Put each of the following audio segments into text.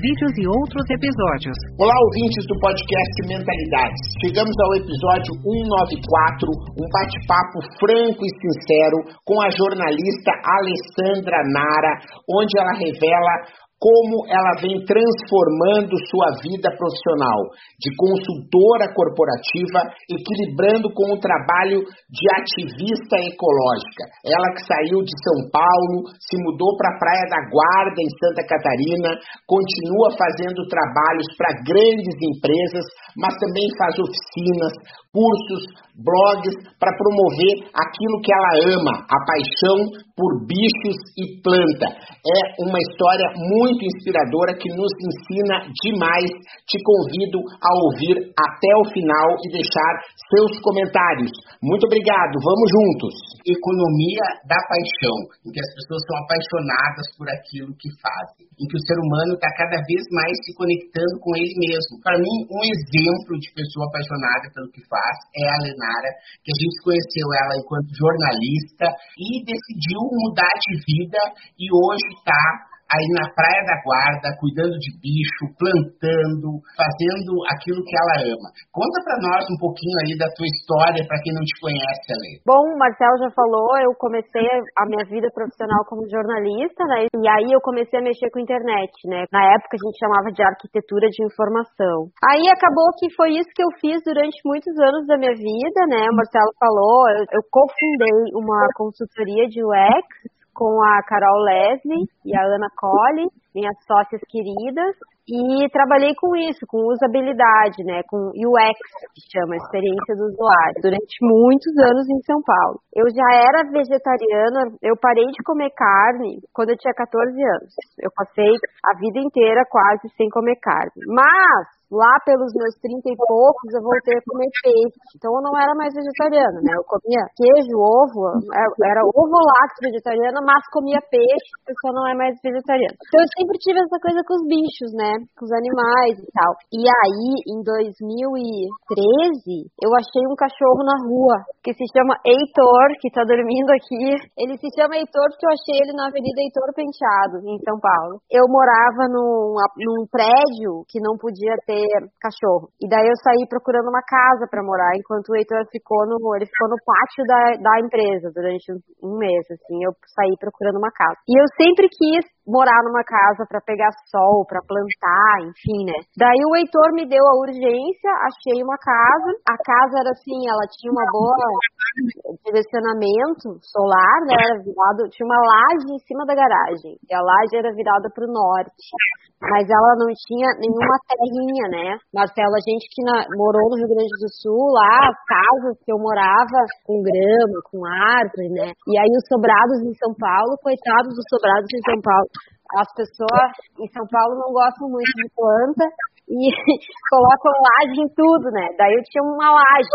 vídeos e outros episódios. Olá, ouvintes do podcast Mentalidades. Chegamos ao episódio 194, um bate-papo franco e sincero com a jornalista Alessandra Nara, onde ela revela como ela vem transformando sua vida profissional de consultora corporativa, equilibrando com o trabalho de ativista ecológica. Ela que saiu de São Paulo, se mudou para a Praia da Guarda, em Santa Catarina, continua fazendo trabalhos para grandes empresas, mas também faz oficinas, cursos, blogs para promover aquilo que ela ama, a paixão por bichos e planta. É uma história muito inspiradora que nos ensina demais. Te convido a ouvir até o final e deixar seus comentários. Muito obrigado, vamos juntos. Economia da paixão, em que as pessoas são apaixonadas por aquilo que fazem, em que o ser humano está cada vez mais se conectando com ele mesmo. Para mim, um exemplo de pessoa apaixonada pelo que faz é a Que a gente conheceu ela enquanto jornalista e decidiu mudar de vida e hoje está aí na Praia da Guarda, cuidando de bicho, plantando, fazendo aquilo que ela ama. Conta para nós um pouquinho aí da tua história, para quem não te conhece, Ale. Bom, o Marcel já falou, eu comecei a minha vida profissional como jornalista, né? E aí eu comecei a mexer com internet, né? Na época a gente chamava de arquitetura de informação. Aí acabou que foi isso que eu fiz durante muitos anos da minha vida, né? O Marcelo falou, eu, eu cofundei uma consultoria de UX com a Carol Leslie e a Ana Colli, minhas sócias queridas, e trabalhei com isso, com usabilidade, né, com UX, que chama Experiência do Usuário, durante muitos anos em São Paulo. Eu já era vegetariana, eu parei de comer carne quando eu tinha 14 anos. Eu passei a vida inteira quase sem comer carne. Mas lá pelos meus 30 e poucos eu voltei a comer peixe. Então eu não era mais vegetariana, né? Eu comia queijo, ovo, era ovo lácteo vegetariana, mas comia peixe, eu só não é mais vegetariana. Então eu sempre tive essa coisa com os bichos, né? Com os animais e tal. E aí, em 2013, eu achei um cachorro na rua que se chama Heitor, que tá dormindo aqui. Ele se chama Heitor porque eu achei ele na Avenida Heitor Penteado, em São Paulo. Eu morava num, num prédio que não podia ter cachorro. E daí eu saí procurando uma casa para morar, enquanto o Heitor ficou no, ele ficou no pátio da, da empresa durante um mês, assim, eu saí procurando uma casa. E eu sempre quis morar numa casa para pegar sol, para plantar, enfim, né? Daí o Heitor me deu a urgência, achei uma casa. A casa era assim, ela tinha uma boa direcionamento solar, né? Era virado, tinha uma laje em cima da garagem. E a laje era virada para o norte. Mas ela não tinha nenhuma terrinha, né? Marcelo, a gente que na, morou no Rio Grande do Sul, lá, as casas que eu morava com grama, com árvore, né? E aí os sobrados em São Paulo, coitados dos sobrados em São Paulo. As pessoas em São Paulo não gostam muito de planta e colocam laje em tudo, né? Daí eu tinha uma laje.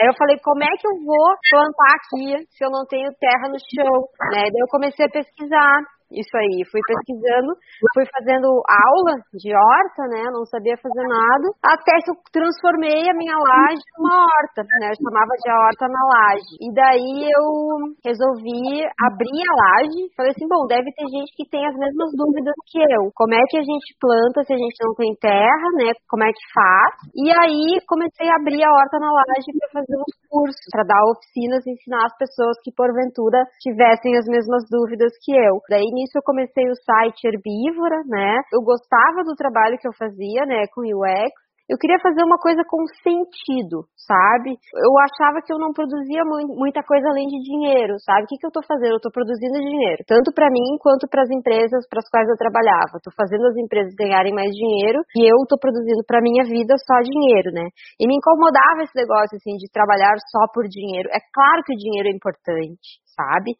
Aí eu falei, como é que eu vou plantar aqui se eu não tenho terra no chão, né? Daí eu comecei a pesquisar isso aí, fui pesquisando, fui fazendo aula de horta, né? Não sabia fazer nada, até que eu transformei a minha laje numa horta, né? Eu chamava de horta na laje. E daí eu resolvi abrir a laje, falei assim, bom, deve ter gente que tem as mesmas dúvidas que eu. Como é que a gente planta se a gente não tem terra, né? Como é que faz? E aí comecei a abrir a horta na laje para fazer uns cursos, para dar oficinas ensinar as pessoas que porventura tivessem as mesmas dúvidas que eu. Daí nisso eu comecei o site Herbívora, né? Eu gostava do trabalho que eu fazia, né, com UX. Eu queria fazer uma coisa com sentido, sabe? Eu achava que eu não produzia muita coisa além de dinheiro, sabe? O que, que eu tô fazendo? Eu tô produzindo dinheiro, tanto para mim quanto para as empresas para as quais eu trabalhava. Tô fazendo as empresas ganharem mais dinheiro e eu tô produzindo para minha vida só dinheiro, né? E me incomodava esse negócio assim de trabalhar só por dinheiro. É claro que o dinheiro é importante, sabe?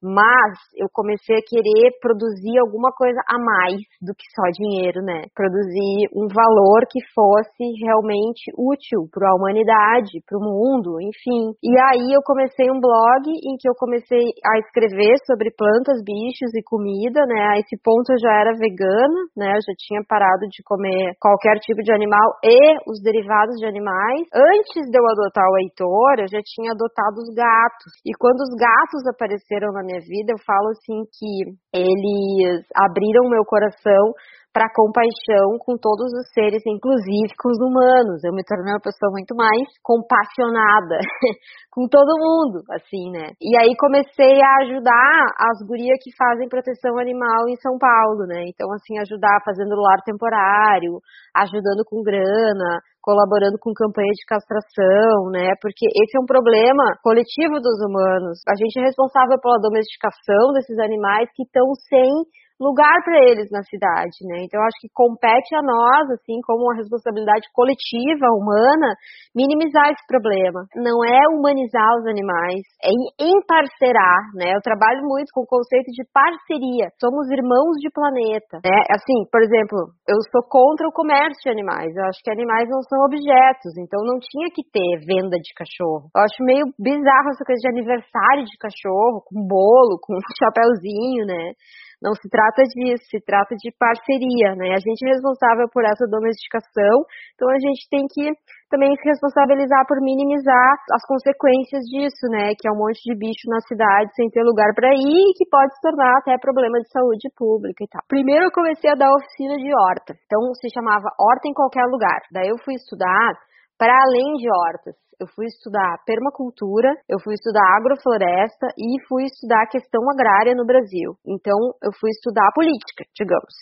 Mas eu comecei a querer produzir alguma coisa a mais do que só dinheiro, né? Produzir um valor que fosse realmente útil para a humanidade, para o mundo, enfim. E aí eu comecei um blog em que eu comecei a escrever sobre plantas, bichos e comida, né? A esse ponto eu já era vegana, né? Eu já tinha parado de comer qualquer tipo de animal e os derivados de animais. Antes de eu adotar o Heitor, eu já tinha adotado os gatos. E quando os gatos apareceram na minha vida, eu falo assim que eles abriram meu coração para compaixão com todos os seres, inclusive com os humanos. Eu me tornei uma pessoa muito mais compassionada com todo mundo, assim, né? E aí comecei a ajudar as gurias que fazem proteção animal em São Paulo, né? Então, assim, ajudar fazendo lar temporário, ajudando com grana, colaborando com campanha de castração, né? Porque esse é um problema coletivo dos humanos. A gente é responsável pela domesticação desses animais que estão sem lugar para eles na cidade, né? Então acho que compete a nós, assim, como uma responsabilidade coletiva, humana, minimizar esse problema. Não é humanizar os animais, é emparcerar, né? Eu trabalho muito com o conceito de parceria. Somos irmãos de planeta, né? Assim, por exemplo, eu sou contra o comércio de animais. Eu acho que animais não são objetos, então não tinha que ter venda de cachorro. Eu acho meio bizarro essa coisa de aniversário de cachorro, com bolo, com chapéuzinho, né? Não se trata disso, se trata de parceria, né? A gente é responsável por essa domesticação, então a gente tem que também se responsabilizar por minimizar as consequências disso, né? Que é um monte de bicho na cidade sem ter lugar para ir e que pode se tornar até problema de saúde pública e tal. Primeiro eu comecei a dar oficina de horta, então se chamava Horta em Qualquer Lugar. Daí eu fui estudar para além de hortas. Eu fui estudar permacultura, eu fui estudar agrofloresta e fui estudar a questão agrária no Brasil. Então, eu fui estudar política, digamos.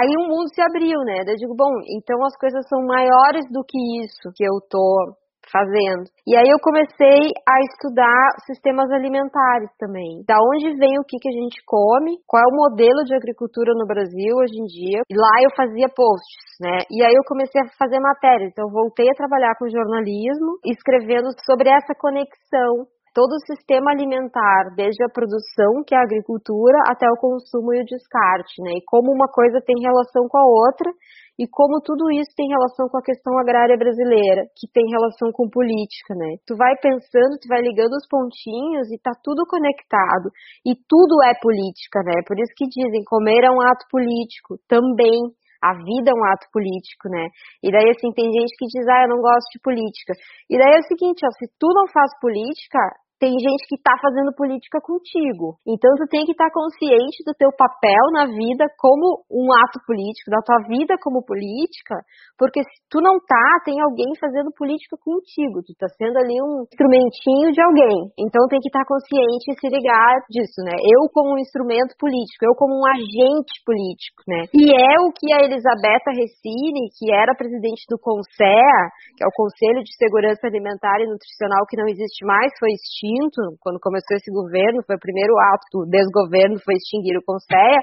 Aí o mundo se abriu, né? Eu digo, bom, então as coisas são maiores do que isso que eu tô fazendo. E aí eu comecei a estudar sistemas alimentares também. Da onde vem o que, que a gente come, qual é o modelo de agricultura no Brasil hoje em dia. E lá eu fazia posts, né? E aí eu comecei a fazer matérias. Então eu voltei a trabalhar com jornalismo, escrevendo sobre essa conexão todo o sistema alimentar, desde a produção, que é a agricultura, até o consumo e o descarte, né? E como uma coisa tem relação com a outra e como tudo isso tem relação com a questão agrária brasileira, que tem relação com política, né? Tu vai pensando, tu vai ligando os pontinhos e tá tudo conectado. E tudo é política, né? Por isso que dizem, comer é um ato político também. A vida é um ato político, né? E daí, assim, tem gente que diz, ah, eu não gosto de política. E daí é o seguinte, ó, se tu não faz política, tem gente que está fazendo política contigo. Então tu tem que estar tá consciente do teu papel na vida como um ato político, da tua vida como política, porque se tu não tá, tem alguém fazendo política contigo. Tu tá sendo ali um instrumentinho de alguém. Então tem que estar tá consciente e se ligar disso, né? Eu como um instrumento político, eu como um agente político, né? E é o que a Elisabetta Recine, que era presidente do CONSEA, que é o Conselho de Segurança Alimentar e Nutricional que não existe mais, foi extinto extinto, quando começou esse governo, foi o primeiro ato do desgoverno, foi extinguir o Conceia,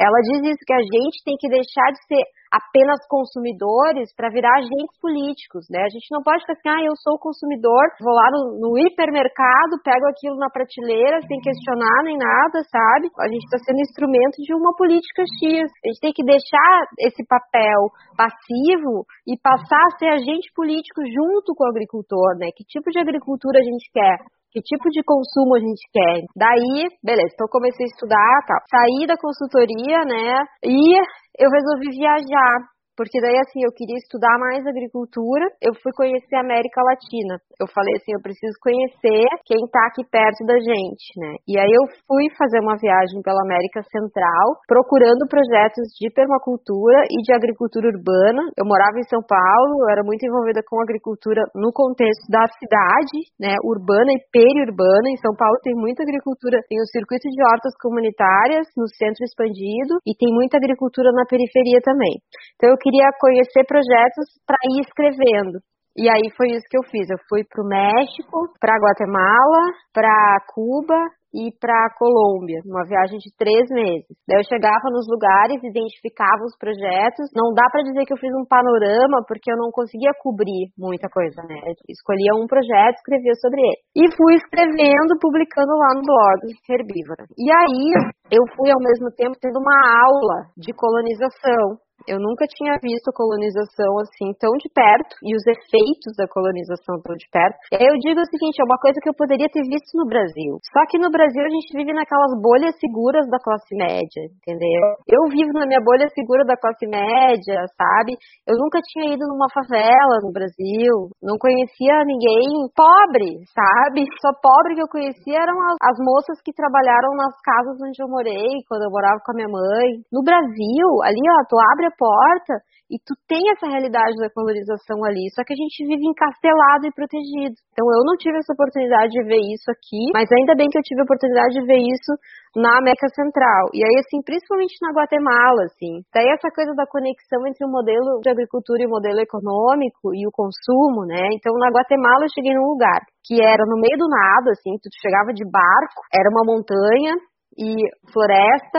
ela diz isso, que a gente tem que deixar de ser apenas consumidores para virar agentes políticos, né? A gente não pode ficar assim, ah, eu sou consumidor, vou lá no, no hipermercado, pego aquilo na prateleira sem questionar nem nada, sabe? A gente está sendo instrumento de uma política X. A gente tem que deixar esse papel passivo e passar a ser agente político junto com o agricultor, né? Que tipo de agricultura a gente quer? Que tipo de consumo a gente quer. Daí, beleza, então comecei a estudar. Saí da consultoria, né? E eu resolvi viajar porque daí assim, eu queria estudar mais agricultura, eu fui conhecer a América Latina. Eu falei assim, eu preciso conhecer quem tá aqui perto da gente, né? E aí eu fui fazer uma viagem pela América Central, procurando projetos de permacultura e de agricultura urbana. Eu morava em São Paulo, eu era muito envolvida com agricultura no contexto da cidade, né, urbana e periurbana. Em São Paulo tem muita agricultura, tem o circuito de hortas comunitárias no centro expandido e tem muita agricultura na periferia também. Então eu queria conhecer projetos para ir escrevendo. E aí foi isso que eu fiz. Eu fui para o México, para Guatemala, para Cuba ir para Colômbia, uma viagem de três meses. Daí eu chegava nos lugares, identificava os projetos. Não dá para dizer que eu fiz um panorama, porque eu não conseguia cobrir muita coisa, né? Eu escolhia um projeto, escrevia sobre ele. E fui escrevendo, publicando lá no blog Herbívora. E aí eu fui ao mesmo tempo tendo uma aula de colonização eu nunca tinha visto colonização assim tão de perto e os efeitos da colonização tão de perto. E aí eu digo o seguinte, é uma coisa que eu poderia ter visto no Brasil. Só que no Brasil a gente vive naquelas bolhas seguras da classe média, entendeu? Eu vivo na minha bolha segura da classe média, sabe? Eu nunca tinha ido numa favela no Brasil, não conhecia ninguém pobre, sabe? Só pobre que eu conhecia eram as, as moças que trabalharam nas casas onde eu morei, quando eu morava com a minha mãe. No Brasil, ali ó, tu abre a porta e tu tem essa realidade da colonização ali, só que a gente vive encastelado e protegido. Então eu não tive essa oportunidade de ver isso aqui, mas ainda bem que eu tive a oportunidade de ver isso na América Central. E aí, assim, principalmente na Guatemala, assim. Daí essa coisa da conexão entre o modelo de agricultura e o modelo econômico e o consumo, né? Então, na Guatemala eu cheguei num lugar que era no meio do nada, assim, tu chegava de barco, era uma montanha e floresta,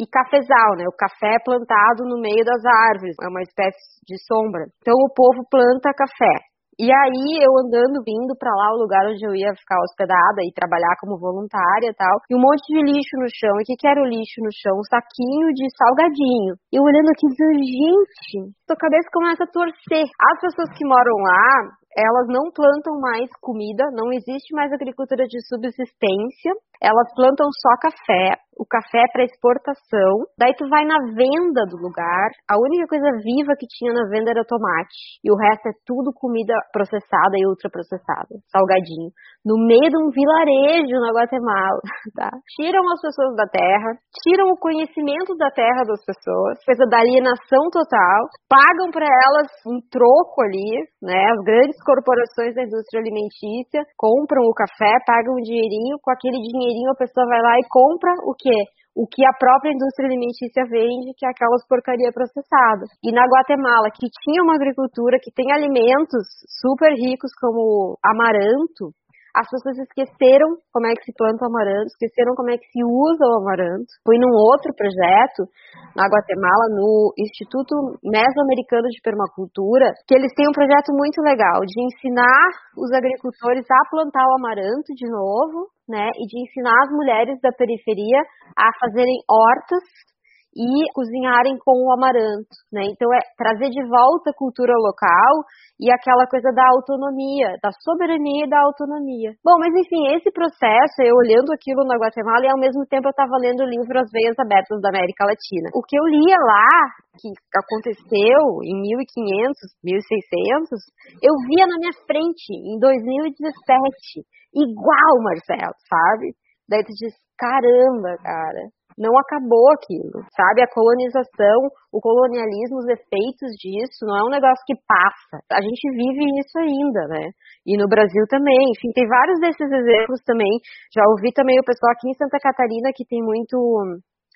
e cafezal, né? O café é plantado no meio das árvores, é uma espécie de sombra. Então o povo planta café. E aí eu andando, vindo para lá, o lugar onde eu ia ficar hospedada e trabalhar como voluntária e tal, e um monte de lixo no chão. E o que, que era o lixo no chão? Um saquinho de salgadinho. Eu olhando aqui, dizendo, gente, sua cabeça começa a torcer. As pessoas que moram lá, elas não plantam mais comida, não existe mais agricultura de subsistência, elas plantam só café, o café é para exportação. Daí tu vai na venda do lugar, a única coisa viva que tinha na venda era tomate. E o resto é tudo comida processada e ultraprocessada, salgadinho. No meio de um vilarejo na Guatemala, tá? Tiram as pessoas da terra, tiram o conhecimento da terra das pessoas, coisa da alienação total, pagam para elas um troco ali, né? As grandes corporações da indústria alimentícia compram o café, pagam um dinheirinho, com aquele dinheiro dinheirinho, a pessoa vai lá e compra o quê? O que a própria indústria alimentícia vende, que é aquelas porcaria processada. E na Guatemala, que tinha uma agricultura que tem alimentos super ricos como amaranto, as pessoas esqueceram como é que se planta o amaranto, esqueceram como é que se usa o amaranto. Fui num outro projeto na Guatemala, no Instituto Mesoamericano de Permacultura, que eles têm um projeto muito legal de ensinar os agricultores a plantar o amaranto de novo, né, e de ensinar as mulheres da periferia a fazerem hortas e cozinharem com o amaranto, né? Então é trazer de volta a cultura local e aquela coisa da autonomia, da soberania e da autonomia. Bom, mas enfim, esse processo, eu olhando aquilo na Guatemala e ao mesmo tempo eu estava lendo o livro As Veias Abertas da América Latina. O que eu lia lá, que aconteceu em 1500, 1600, eu via na minha frente em 2017, igual, Marcelo, sabe? Daí tu diz, caramba, cara, não acabou aquilo, sabe? A colonização, o colonialismo, os efeitos disso não é um negócio que passa. A gente vive isso ainda, né? E no Brasil também. Enfim, tem vários desses exemplos também. Já ouvi também o pessoal aqui em Santa Catarina que tem muito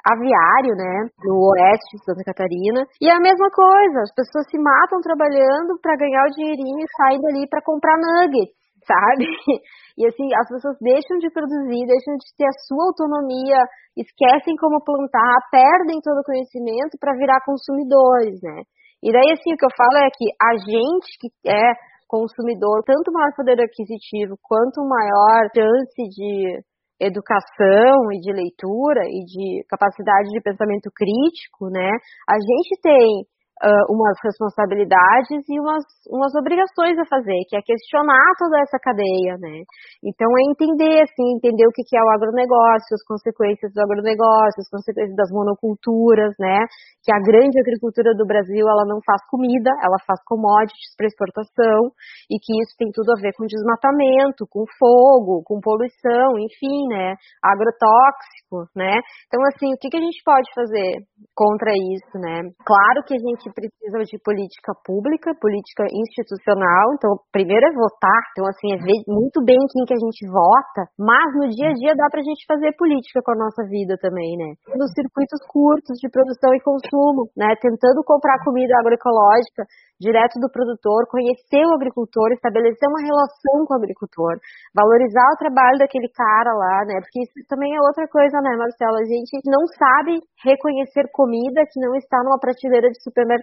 aviário, né, no oeste de Santa Catarina. E é a mesma coisa, as pessoas se matam trabalhando para ganhar o dinheirinho e saem dali para comprar nuggets sabe? E assim, as pessoas deixam de produzir, deixam de ter a sua autonomia, esquecem como plantar, perdem todo o conhecimento para virar consumidores, né? E daí, assim, o que eu falo é que a gente que é consumidor, tanto maior poder aquisitivo quanto maior chance de educação e de leitura e de capacidade de pensamento crítico, né? A gente tem uh, umas responsabilidades e umas, umas obrigações a fazer, que é questionar toda essa cadeia, né? Então é entender, assim, entender o que é o agronegócio, as consequências do agronegócio, as consequências das monoculturas, né? Que a grande agricultura do Brasil, ela não faz comida, ela faz commodities para exportação e que isso tem tudo a ver com desmatamento, com fogo, com poluição, enfim, né? Agrotóxico, né? Então, assim, o que, que a gente pode fazer contra isso, né? Claro que a gente precisa de política pública, política institucional. Então, primeiro é votar. Então, assim, é ver muito bem quem que a gente vota, mas no dia a dia dá pra gente fazer política com a nossa vida também, né? Nos circuitos curtos de produção e consumo, né? Tentando comprar comida agroecológica direto do produtor, conhecer o agricultor, estabelecer uma relação com o agricultor, valorizar o trabalho daquele cara lá, né? Porque isso também é outra coisa, né, Marcelo? A gente não sabe reconhecer comida que não está numa prateleira de supermercado,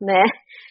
né?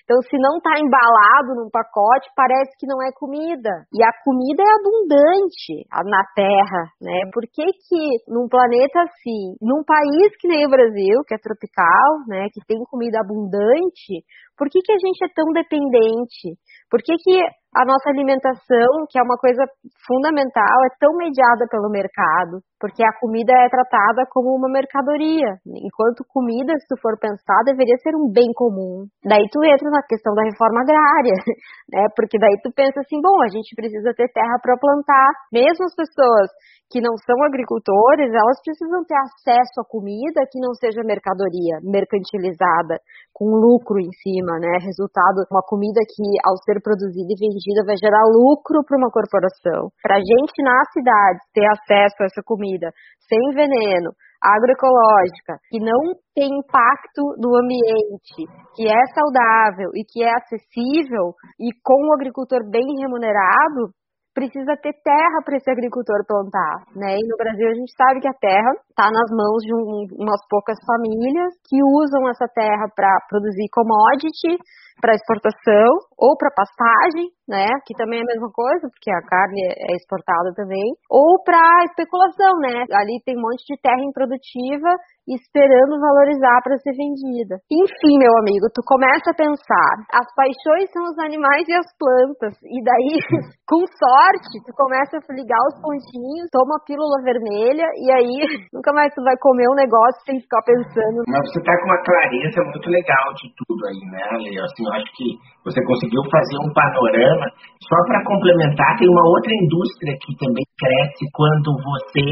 Então, se não está embalado num pacote, parece que não é comida. E a comida é abundante na Terra, né? Por que que num planeta assim, num país que nem o Brasil, que é tropical, né, que tem comida abundante, por que, que a gente é tão dependente? Por que, que a nossa alimentação, que é uma coisa fundamental, é tão mediada pelo mercado? Porque a comida é tratada como uma mercadoria, enquanto comida, se tu for pensar, deveria ser um bem comum. Daí tu entra na questão da reforma agrária, né? Porque daí tu pensa assim, bom, a gente precisa ter terra para plantar. Mesmo as pessoas que não são agricultores, elas precisam ter acesso a comida que não seja mercadoria, mercantilizada, com lucro em cima, né? Resultado, uma comida que, ao ser produzida e vendida, vai gerar lucro para uma corporação. Para a gente, na cidade, ter acesso a essa comida sem veneno, agroecológica, que não tem impacto no ambiente, que é saudável e que é acessível e com o agricultor bem remunerado, precisa ter terra para esse agricultor plantar, né? E no Brasil a gente sabe que a terra está nas mãos de um, umas poucas famílias que usam essa terra para produzir commodity, para exportação ou para pastagem, né? Que também é a mesma coisa, porque a carne é exportada também, ou para especulação, né? Ali tem um monte de terra improdutiva esperando valorizar para ser vendida. Enfim, meu amigo, tu começa a pensar, as paixões são os animais e as plantas, e daí, com sorte, tu começa a ligar os pontinhos, toma a pílula vermelha, e aí nunca mais tu vai comer um negócio sem ficar pensando. Mas você tá com uma clareza muito legal de tudo aí, né, Ale? Assim, acho que você conseguiu fazer um panorama. Só para complementar, tem uma outra indústria que também cresce quando você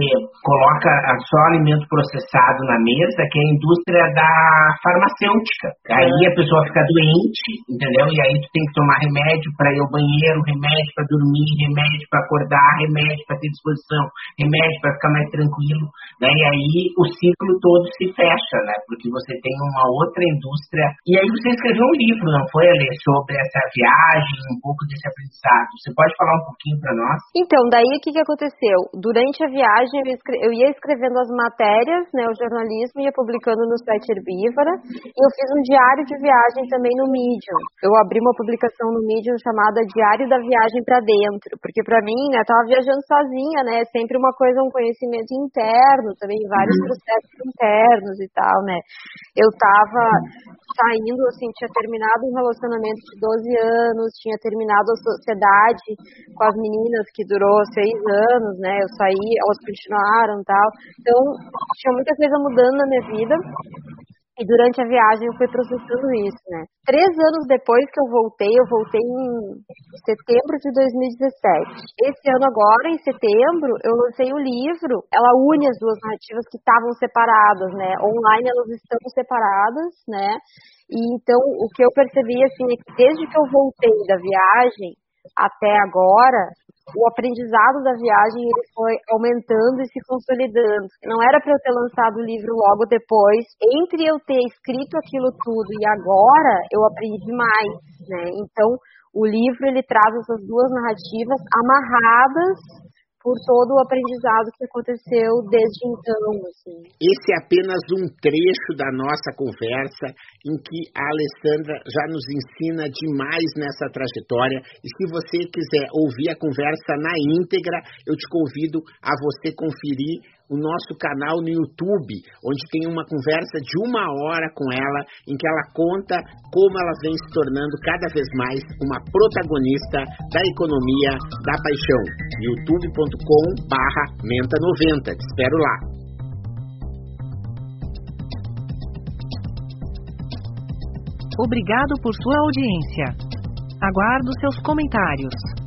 coloca só alimento processado na mesa, que é a indústria da farmacêutica. Aí a pessoa fica doente, entendeu? E aí tu tem que tomar remédio para ir ao banheiro, remédio para dormir, remédio para acordar, remédio para ter disposição, remédio para ficar mais tranquilo. Né? E aí o ciclo todo se fecha, né? Porque você tem uma outra indústria. E aí você escreveu um livro, não foi, Ale, sobre essa viagem, um pouco desse aprendizado. Você pode falar um pouquinho para nós? Então, daí o que, que aconteceu? Durante a viagem eu ia escrevendo as matérias, né, o jornalismo ia publicando no site Herbívora, e eu fiz um diário de viagem também no Medium. Eu abri uma publicação no Medium chamada Diário da Viagem para Dentro, porque para mim, né, eu tava viajando sozinha, né, sempre uma coisa, um conhecimento interno, também vários processos internos e tal, né. Eu tava saindo, assim, tinha terminado um relacionamento de 12 anos, tinha terminado a sociedade com as meninas que durou seis anos, né? Eu saí, elas continuaram tal. Então, tinha muita coisa mudando na minha vida. E durante a viagem eu fui processando isso, né? Três anos depois que eu voltei, eu voltei em setembro de 2017. Esse ano agora, em setembro, eu lancei o um livro. Ela une as duas narrativas que estavam separadas, né? Online elas estão separadas, né? E então o que eu percebi assim é que desde que eu voltei da viagem até agora, o aprendizado da viagem ele foi aumentando e se consolidando. Não era para eu ter lançado o livro logo depois. Entre eu ter escrito aquilo tudo e agora, eu aprendi mais, né? Então, o livro ele traz essas duas narrativas amarradas por todo o aprendizado que aconteceu desde então. Assim. Esse é apenas um trecho da nossa conversa em que a Alessandra já nos ensina demais nessa trajetória. E se você quiser ouvir a conversa na íntegra, eu te convido a você conferir o nosso canal no YouTube, onde tem uma conversa de uma hora com ela, em que ela conta como ela vem se tornando cada vez mais uma protagonista da economia da paixão. youtube.com barra menta90. Te espero lá. Obrigado por sua audiência. Aguardo seus comentários.